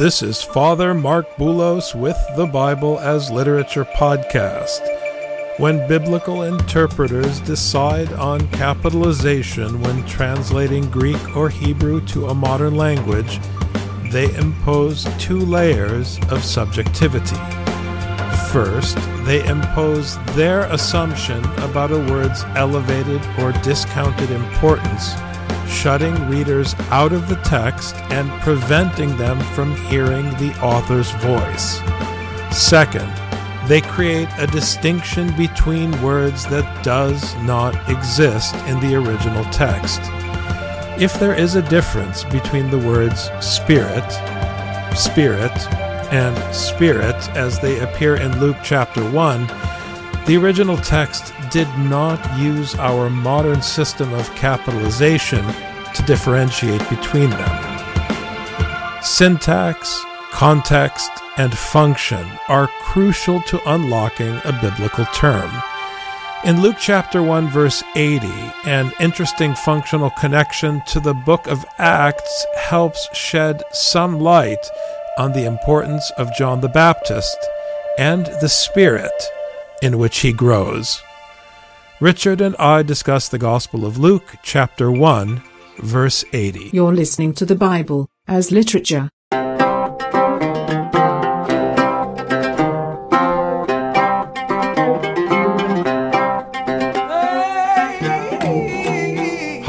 This is Father Marc Boulos with the Bible as Literature podcast. When biblical interpreters decide on capitalization when translating Greek or Hebrew to a modern language, they impose two layers of subjectivity. First, they impose their assumption about a word's elevated or discounted importance shutting readers out of the text and preventing them from hearing the author's voice. Second, they create a distinction between words that does not exist in the original text. If there is a difference between the words spirit, spirit, and spirit as they appear in Luke chapter 1, the original text did not use our modern system of capitalization to differentiate between them. Syntax, context, and function are crucial to unlocking a biblical term. In Luke chapter 1 verse 80, an interesting functional connection to the book of Acts helps shed some light on the importance of John the Baptist and the spirit in which he grows. Richard and I discuss the Gospel of Luke chapter 1 verse 80. You're listening to the Bible as literature.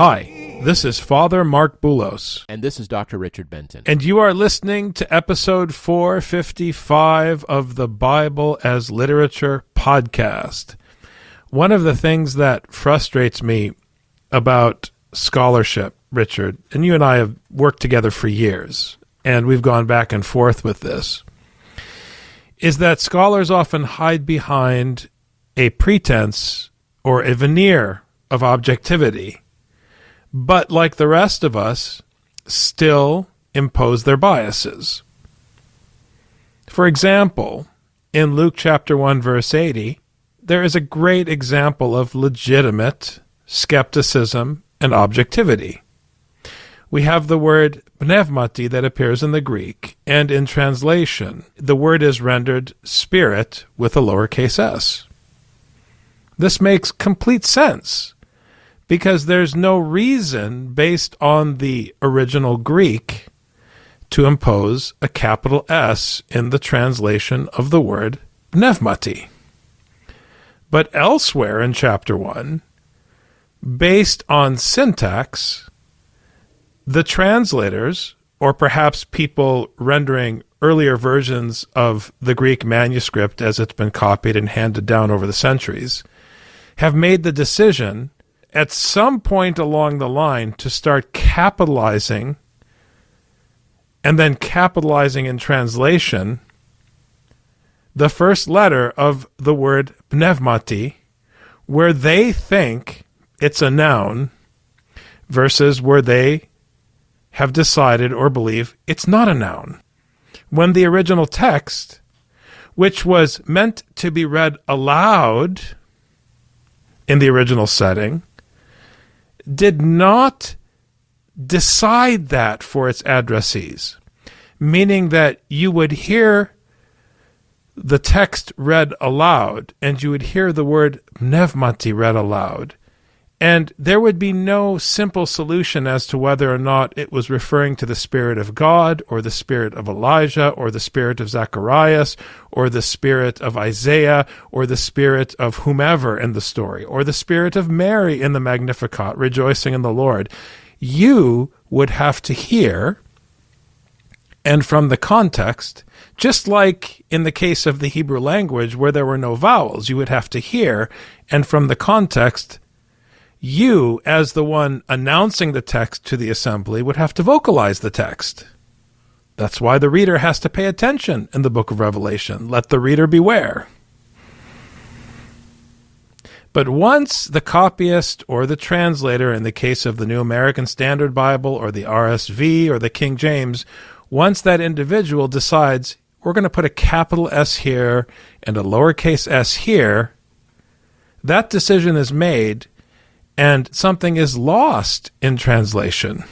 Hi, this is Father Marc Boulos. And this is Dr. Richard Benton. And you are listening to episode 455 of the Bible as Literature podcast. One of the things that frustrates me about scholarship Richard, and you and I have worked together for years, and we've gone back and forth with this, is that scholars often hide behind a pretense or a veneer of objectivity, but like the rest of us, still impose their biases. For example, in Luke chapter 1 verse 80, there is a great example of legitimate skepticism and objectivity we have the word pneumati that appears in the Greek, and in translation, the word is rendered spirit with a lowercase s. This makes complete sense because there's no reason based on the original Greek to impose a capital S in the translation of the word pneumati. But elsewhere in chapter 1, based on syntax, the translators, or perhaps people rendering earlier versions of the Greek manuscript as it's been copied and handed down over the centuries, have made the decision at some point along the line to start capitalizing and then capitalizing in translation the first letter of the word pneumati, where they think it's a noun versus where they have decided or believe it's not a noun. When the original text, which was meant to be read aloud in the original setting, did not decide that for its addressees, meaning that you would hear the text read aloud and you would hear the word pneumati read aloud and there would be no simple solution as to whether or not it was referring to the Spirit of God, or the Spirit of Elijah, or the Spirit of Zacharias, or the Spirit of Isaiah, or the Spirit of whomever in the story, or the Spirit of Mary in the Magnificat, rejoicing in the Lord. You would have to hear, and from the context, just like in the case of the Hebrew language where there were no vowels, you would have to hear, and from the context, you, as the one announcing the text to the assembly, would have to vocalize the text. That's why the reader has to pay attention in the book of Revelation. Let the reader beware. But once the copyist or the translator, in the case of the New American Standard Bible or the RSV or the King James, once that individual decides we're going to put a capital S here and a lowercase s here, that decision is made and something is lost in translation.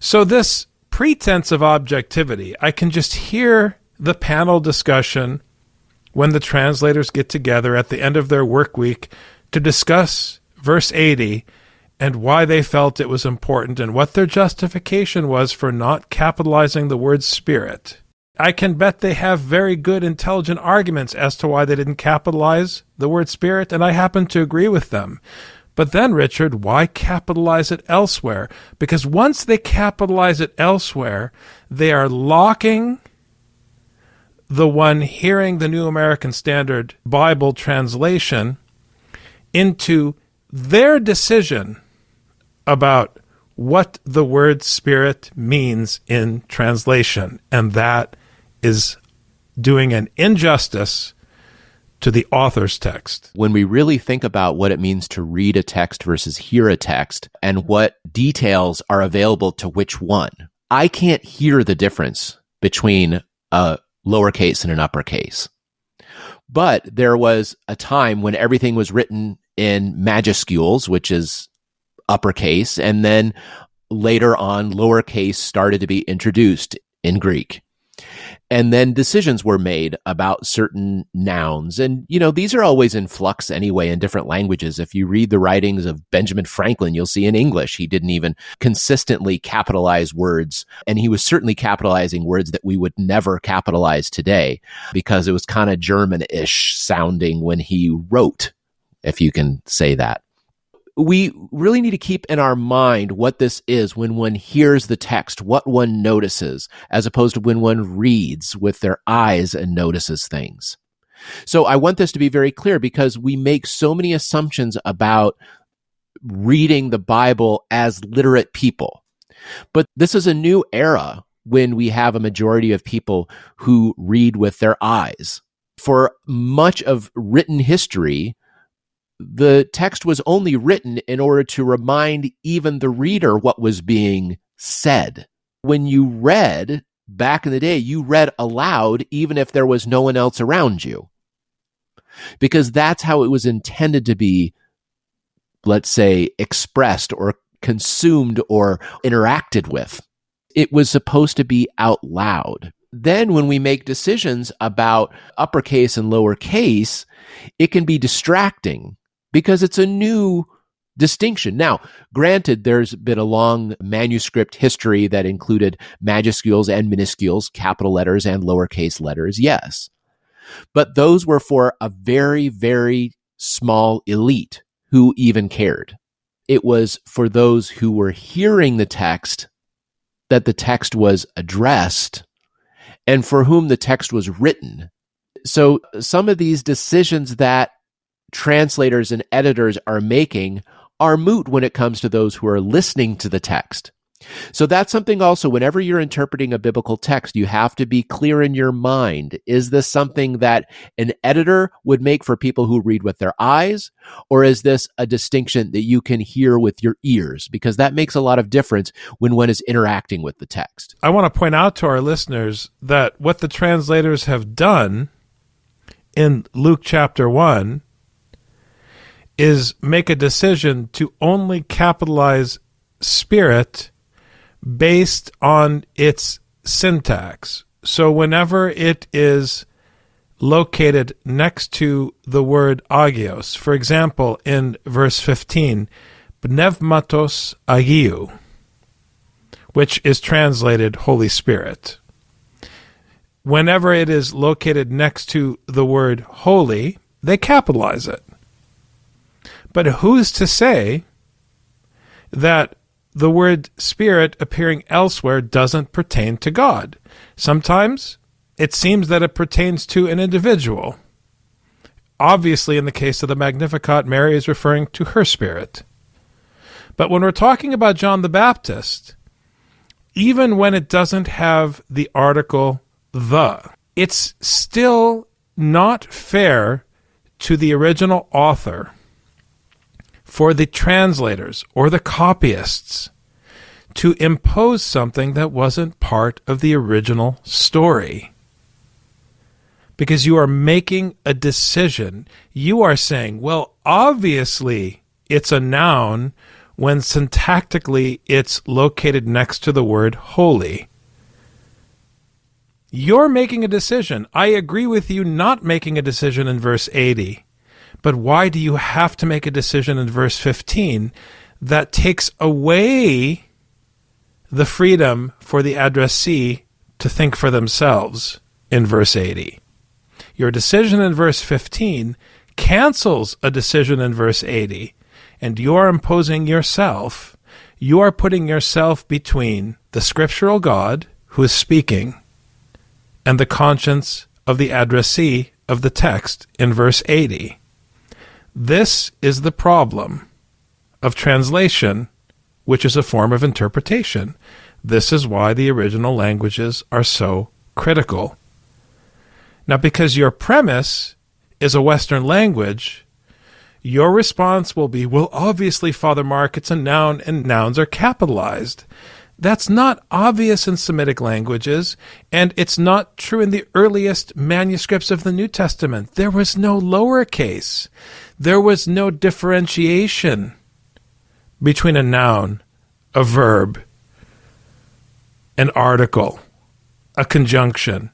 So, this pretense of objectivity, I can just hear the panel discussion when the translators get together at the end of their work week to discuss verse 80 and why they felt it was important and what their justification was for not capitalizing the word spirit. I can bet they have very good, intelligent arguments as to why they didn't capitalize the word spirit, and I happen to agree with them. But then, Richard, why capitalize it elsewhere? Because once they capitalize it elsewhere, they are locking the one hearing the New American Standard Bible translation into their decision about what the word spirit means in translation. And that is doing an injustice to the author's text. When we really think about what it means to read a text versus hear a text and what details are available to which one, I can't hear the difference between a lowercase and an uppercase. But there was a time when everything was written in majuscules, which is uppercase, and then later on, lowercase started to be introduced in Greek and then decisions were made about certain nouns. And, you know, these are always in flux anyway in different languages. If you read the writings of Benjamin Franklin, you'll see in English, he didn't even consistently capitalize words. And he was certainly capitalizing words that we would never capitalize today because it was kind of German ish sounding when he wrote, if you can say that we really need to keep in our mind what this is when one hears the text, what one notices, as opposed to when one reads with their eyes and notices things. So I want this to be very clear because we make so many assumptions about reading the Bible as literate people. But this is a new era when we have a majority of people who read with their eyes. For much of written history, the text was only written in order to remind even the reader what was being said. When you read back in the day, you read aloud even if there was no one else around you. Because that's how it was intended to be, let's say, expressed or consumed or interacted with. It was supposed to be out loud. Then, when we make decisions about uppercase and lowercase, it can be distracting because it's a new distinction. Now, granted, there's been a long manuscript history that included majuscules and minuscules, capital letters and lowercase letters, yes. But those were for a very, very small elite who even cared. It was for those who were hearing the text that the text was addressed and for whom the text was written. So some of these decisions that translators and editors are making are moot when it comes to those who are listening to the text. So that's something also, whenever you're interpreting a biblical text, you have to be clear in your mind. Is this something that an editor would make for people who read with their eyes? Or is this a distinction that you can hear with your ears? Because that makes a lot of difference when one is interacting with the text. I want to point out to our listeners that what the translators have done in Luke chapter 1 is make a decision to only capitalize spirit based on its syntax. So whenever it is located next to the word agios, for example, in verse 15, pneumatos agiou, which is translated Holy Spirit. Whenever it is located next to the word holy, they capitalize it. But who's to say that the word spirit appearing elsewhere doesn't pertain to God? Sometimes it seems that it pertains to an individual. Obviously, in the case of the Magnificat, Mary is referring to her spirit. But when we're talking about John the Baptist, even when it doesn't have the article the. It's still not fair to the original author for the translators or the copyists to impose something that wasn't part of the original story. Because you are making a decision. You are saying, well, obviously it's a noun when syntactically it's located next to the word holy. You're making a decision. I agree with you not making a decision in verse 80. But why do you have to make a decision in verse 15 that takes away the freedom for the addressee to think for themselves in verse 80? Your decision in verse 15 cancels a decision in verse 80, and you are imposing yourself, you are putting yourself between the scriptural God who is speaking and the conscience of the addressee of the text in verse 80. This is the problem of translation, which is a form of interpretation. This is why the original languages are so critical. Now, because your premise is a Western language, your response will be, well, obviously, Father Marc, it's a noun and nouns are capitalized. That's not obvious in Semitic languages, and it's not true in the earliest manuscripts of the New Testament. There was no lowercase. There was no differentiation between a noun, a verb, an article, a conjunction.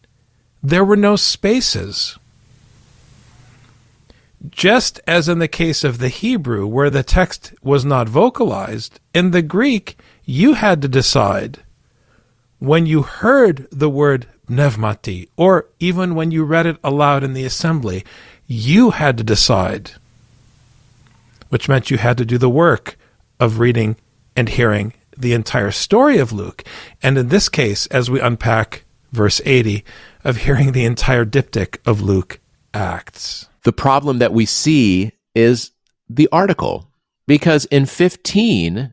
There were no spaces. Just as in the case of the Hebrew, where the text was not vocalized, in the Greek, you had to decide when you heard the word pneumati, or even when you read it aloud in the assembly, you had to decide, which meant you had to do the work of reading and hearing the entire story of Luke. And in this case, as we unpack verse 80, of hearing the entire diptych of Luke Acts. The problem that we see is the article, because in 15,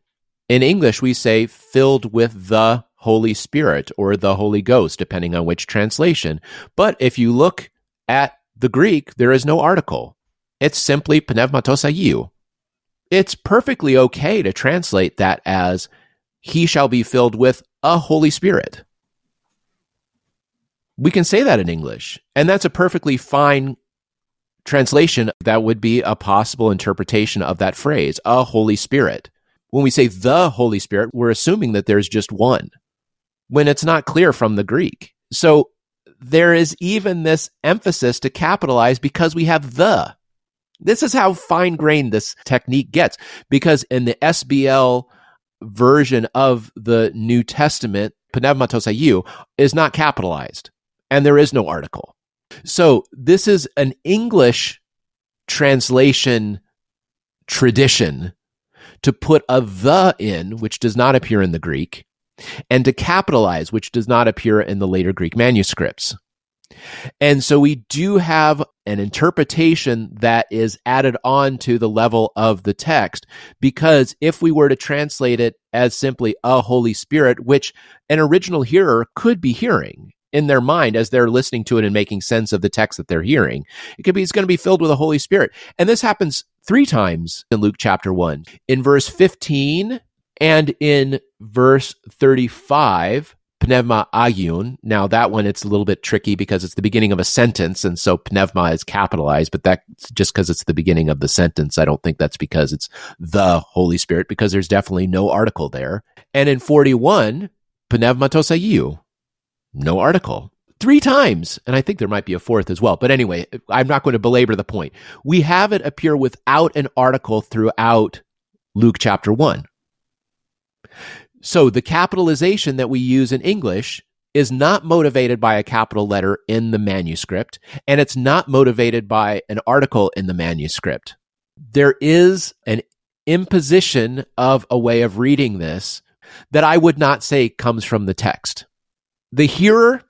in English, we say filled with the Holy Spirit or the Holy Ghost, depending on which translation. But if you look at the Greek, there is no article. It's simply pneumatos agiou. It's perfectly okay to translate that as he shall be filled with a Holy Spirit. We can say that in English, and that's a perfectly fine translation. That would be a possible interpretation of that phrase, a Holy Spirit. When we say the Holy Spirit, we're assuming that there's just one when it's not clear from the Greek. So there is even this emphasis to capitalize because we have the. This is how fine grained this technique gets because in the SBL version of the New Testament, pneumatos agiou is not capitalized and there is no article. So this is an English translation tradition to put a the in, which does not appear in the Greek, and to capitalize, which does not appear in the later Greek manuscripts. And so we do have an interpretation that is added on to the level of the text because if we were to translate it as simply a Holy Spirit, which an original hearer could be hearing, in their mind as they're listening to it and making sense of the text that they're hearing. It could be it's going to be filled with the Holy Spirit. And this happens three times in Luke chapter 1. In verse 15 and in verse 35, pneuma agion. Now that one it's a little bit tricky because it's the beginning of a sentence and so pneuma is capitalized, but that's just because it's the beginning of the sentence. I don't think that's because it's the Holy Spirit because there's definitely no article there. And in 41, pneumatos agiou no article. Three times. And I think there might be a fourth as well. But anyway, I'm not going to belabor the point. We have it appear without an article throughout Luke chapter 1. So the capitalization that we use in English is not motivated by a capital letter in the manuscript, and it's not motivated by an article in the manuscript. There is an imposition of a way of reading this that I would not say comes from the text. The hearer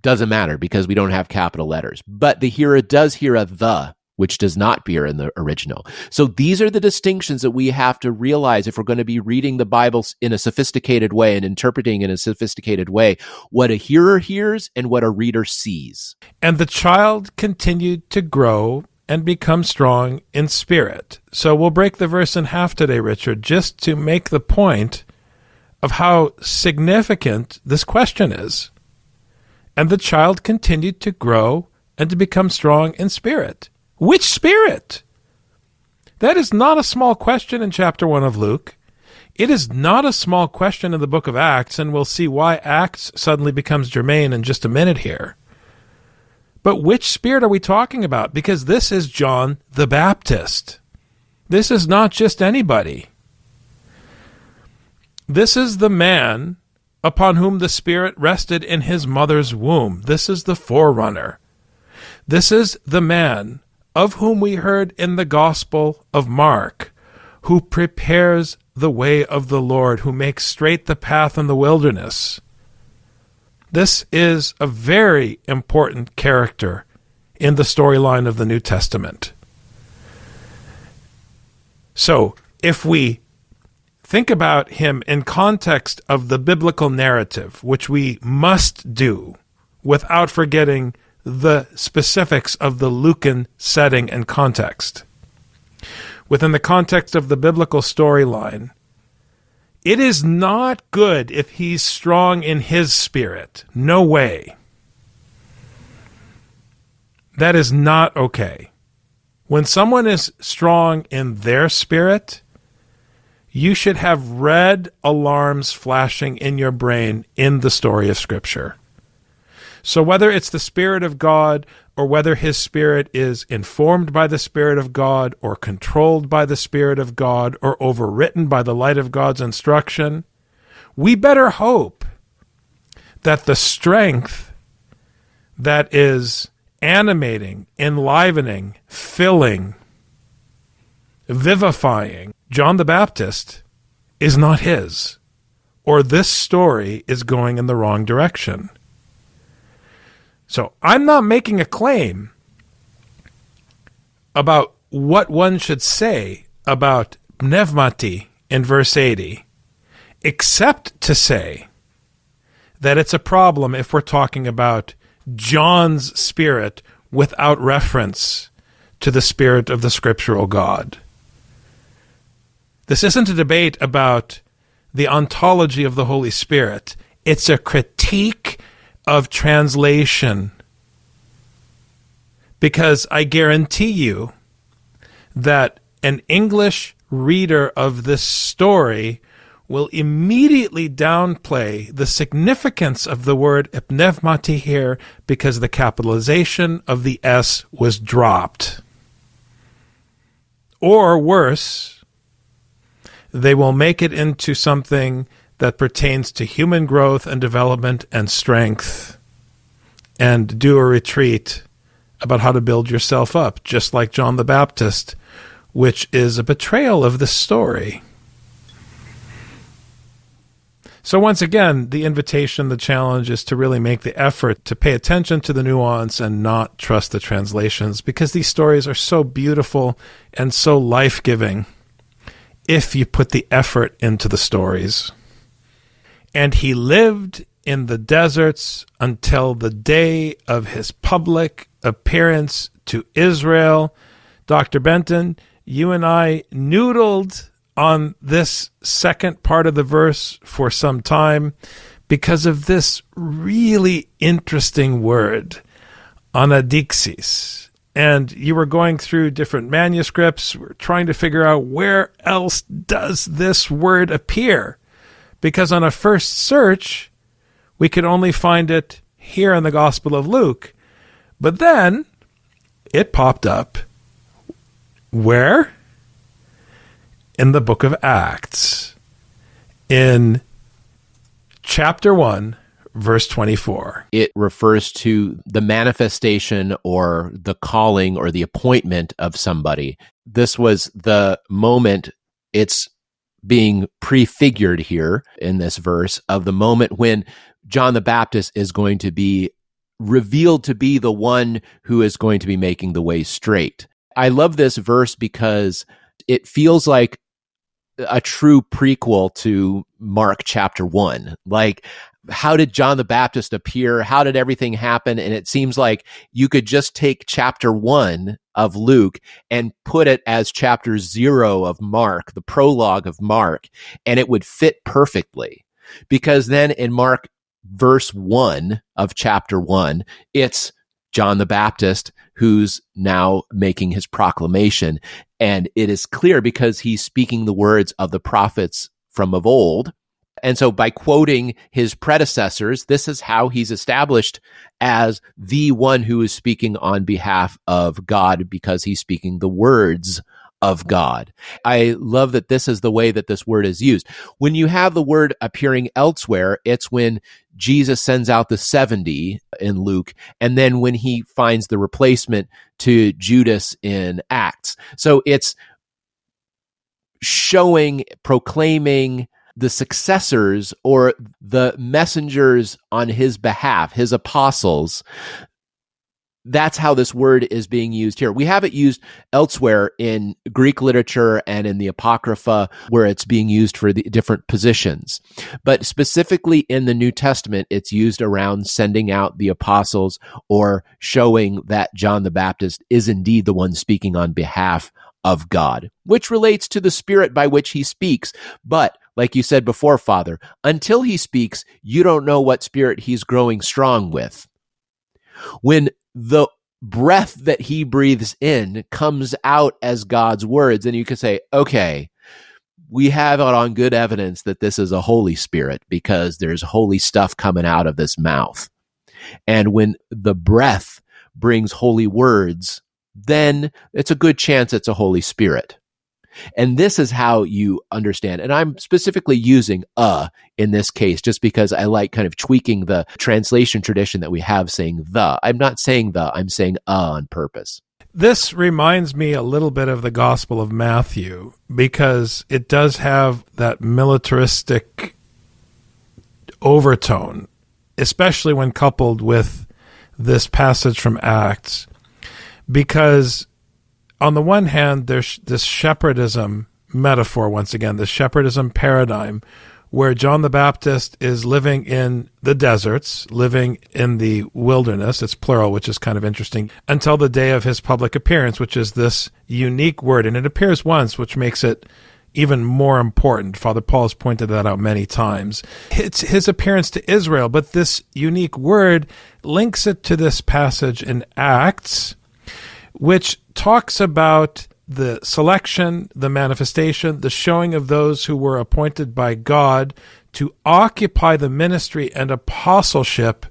doesn't matter because we don't have capital letters, but the hearer does hear a the which does not appear in the original. So these are the distinctions that we have to realize if we're going to be reading the Bible in a sophisticated way and interpreting in a sophisticated way what a hearer hears and what a reader sees. And the child continued to grow and become strong in spirit. So we'll break the verse in half today, Richard, just to make the point of how significant this question is. And the child continued to grow and to become strong in spirit. Which spirit? That is not a small question in chapter 1 of Luke. It is not a small question in the book of Acts, and we'll see why Acts suddenly becomes germane in just a minute here. But which spirit are we talking about? Because this is John the Baptist. This is not just anybody. This is the man upon whom the Spirit rested in his mother's womb. This is the forerunner. This is the man of whom we heard in the Gospel of Mark, who prepares the way of the Lord, who makes straight the path in the wilderness. This is a very important character in the storyline of the New Testament. So, if we think about him in context of the biblical narrative, which we must do without forgetting the specifics of the Lucan setting and context. Within the context of the biblical storyline, it is not good if he's strong in his spirit. No way. That is not okay. When someone is strong in their spirit, you should have red alarms flashing in your brain in the story of Scripture. So, whether it's the Spirit of God or whether his Spirit is informed by the Spirit of God or controlled by the Spirit of God or overwritten by the light of God's instruction, we better hope that the strength that is animating, enlivening, filling, vivifying John the Baptist is not his, or this story is going in the wrong direction. So I'm not making a claim about what one should say about pneumati in verse 80, except to say that it's a problem if we're talking about John's spirit without reference to the spirit of the scriptural God. This isn't a debate about the ontology of the Holy Spirit. It's a critique of translation. Because I guarantee you that an English reader of this story will immediately downplay the significance of the word pneumati here because the capitalization of the S was dropped. Or worse, they will make it into something that pertains to human growth and development and strength and do a retreat about how to build yourself up, just like John the Baptist, which is a betrayal of the story. So, once again, the invitation, the challenge is to really make the effort to pay attention to the nuance and not trust the translations because these stories are so beautiful and so life giving if you put the effort into the stories. And he lived in the deserts until the day of his public appearance to Israel. Dr. Benton, you and I noodled on this second part of the verse for some time because of this really interesting word, anadeixis. And you were going through different manuscripts, trying to figure out where else does this word appear because on a first search, we could only find it here in the Gospel of Luke. But then it popped up where? In the book of Acts, in chapter 1, verse 24. It refers to the manifestation or the calling or the appointment of somebody. This was the moment it's being prefigured here in this verse of the moment when John the Baptist is going to be revealed to be the one who is going to be making the way straight. I love this verse because it feels like a true prequel to Mark chapter one. Like, how did John the Baptist appear? How did everything happen? And it seems like you could just take chapter one of Luke and put it as chapter zero of Mark, the prologue of Mark, and it would fit perfectly. Because then in Mark verse one of chapter one, it's John the Baptist who's now making his proclamation. And it is clear because he's speaking the words of the prophets from of old. And so by quoting his predecessors, this is how he's established as the one who is speaking on behalf of God because he's speaking the words of God. I love that this is the way that this word is used. When you have the word appearing elsewhere, it's when Jesus sends out the 70 in Luke, and then when he finds the replacement to Judas in Acts. So it's showing, proclaiming the successors or the messengers on his behalf, his apostles, that's how this word is being used here. We have it used elsewhere in Greek literature and in the Apocrypha where it's being used for the different positions. But specifically in the New Testament, it's used around sending out the apostles or showing that John the Baptist is indeed the one speaking on behalf of God, which relates to the spirit by which he speaks. But like you said before, Father, until he speaks, you don't know what spirit he's growing strong with. When the breath that he breathes in comes out as God's words. And you can say, okay, we have on good evidence that this is a Holy Spirit because there's holy stuff coming out of this mouth. And when the breath brings holy words, then it's a good chance it's a Holy Spirit. And this is how you understand. And I'm specifically using uh in this case just because I like kind of tweaking the translation tradition that we have saying the. I'm not saying the, I'm saying uh on purpose. This reminds me a little bit of the Gospel of Matthew because it does have that militaristic overtone, especially when coupled with this passage from Acts. Because on the one hand, there's this shepherdism metaphor, once again, the shepherdism paradigm, where John the Baptist is living in the deserts, living in the wilderness, it's plural, which is kind of interesting, until the day of his public appearance, which is this unique word. And it appears once, which makes it even more important. Father Paul has pointed that out many times. It's his appearance to Israel, but this unique word links it to this passage in Acts, which talks about the selection, the manifestation, the showing of those who were appointed by God to occupy the ministry and apostleship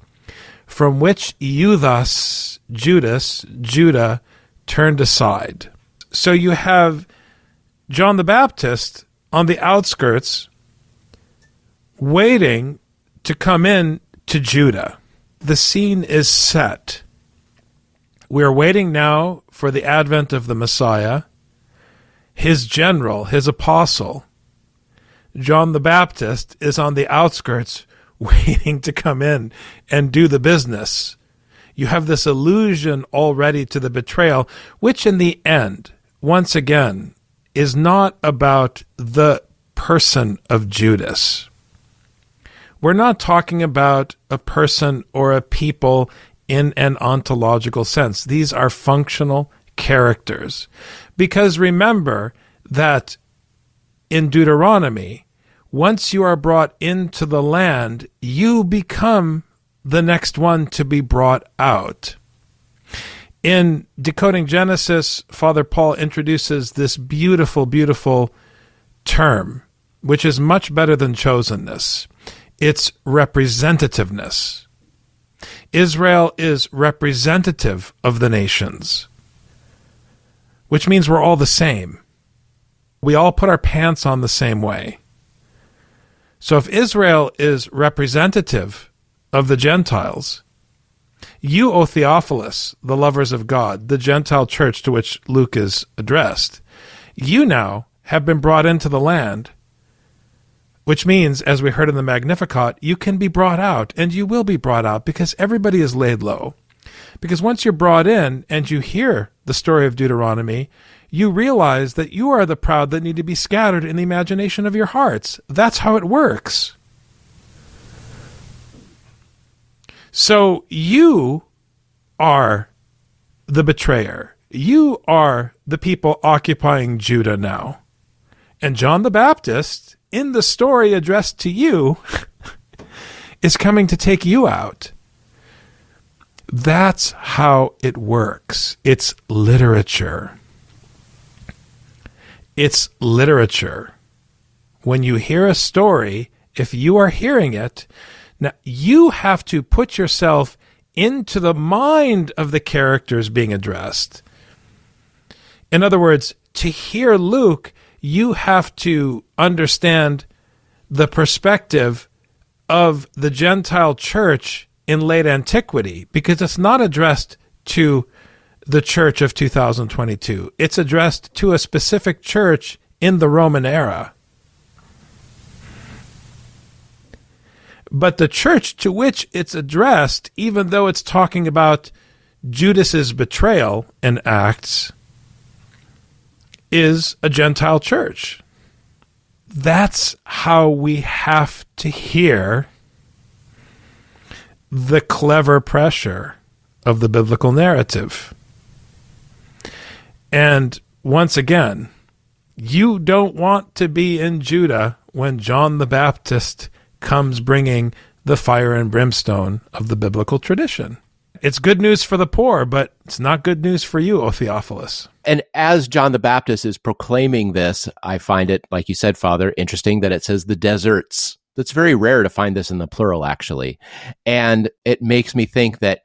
from which thus, Judas, Judah, turned aside. So you have John the Baptist on the outskirts waiting to come in to Judah. The scene is set. We are waiting now for the advent of the Messiah, his general, his apostle. John the Baptist is on the outskirts waiting to come in and do the business. You have this allusion already to the betrayal, which in the end, once again, is not about the person of Judas. We're not talking about a person or a people in an ontological sense. These are functional characters. Because remember that in Deuteronomy, once you are brought into the land, you become the next one to be brought out. In Decoding Genesis, Father Paul introduces this beautiful, beautiful term, which is much better than chosenness. It's representativeness. Israel is representative of the nations, which means we're all the same. We all put our pants on the same way. So if Israel is representative of the Gentiles, you, O Theophilus, the lovers of God, the Gentile church to which Luke is addressed, you now have been brought into the land which means, as we heard in the Magnificat, you can be brought out, and you will be brought out because everybody is laid low. Because once you're brought in and you hear the story of Deuteronomy, you realize that you are the proud that need to be scattered in the imagination of your hearts. That's how it works. So you are the betrayer. You are the people occupying Judah now. And John the Baptist, in the story addressed to you, is coming to take you out. That's how it works. It's literature. It's literature. When you hear a story, if you are hearing it, now you have to put yourself into the mind of the characters being addressed. In other words, to hear Luke, you have to understand the perspective of the Gentile church in late antiquity because it's not addressed to the church of 2022. It's addressed to a specific church in the Roman era. But the church to which it's addressed, even though it's talking about Judas's betrayal in Acts, is a Gentile church. That's how we have to hear the clever pressure of the biblical narrative. And once again, you don't want to be in Judah when John the Baptist comes bringing the fire and brimstone of the biblical tradition. It's good news for the poor, but it's not good news for you, O Theophilus. And as John the Baptist is proclaiming this, I find it, like you said, Father, interesting that it says the deserts. That's very rare to find this in the plural, actually. And it makes me think that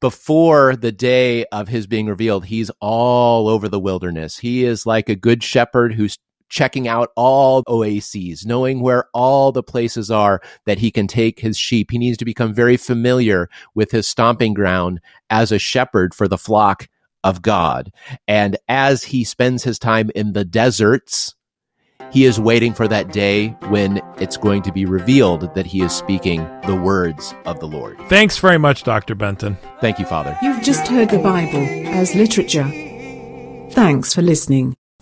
before the day of his being revealed, he's all over the wilderness. He is like a good shepherd who's checking out all oases, knowing where all the places are that he can take his sheep. He needs to become very familiar with his stomping ground as a shepherd for the flock of God. And as he spends his time in the deserts, he is waiting for that day when it's going to be revealed that he is speaking the words of the Lord. Thanks very much, Dr. Benton. Thank you, Father. You've just heard the Bible as literature. Thanks for listening.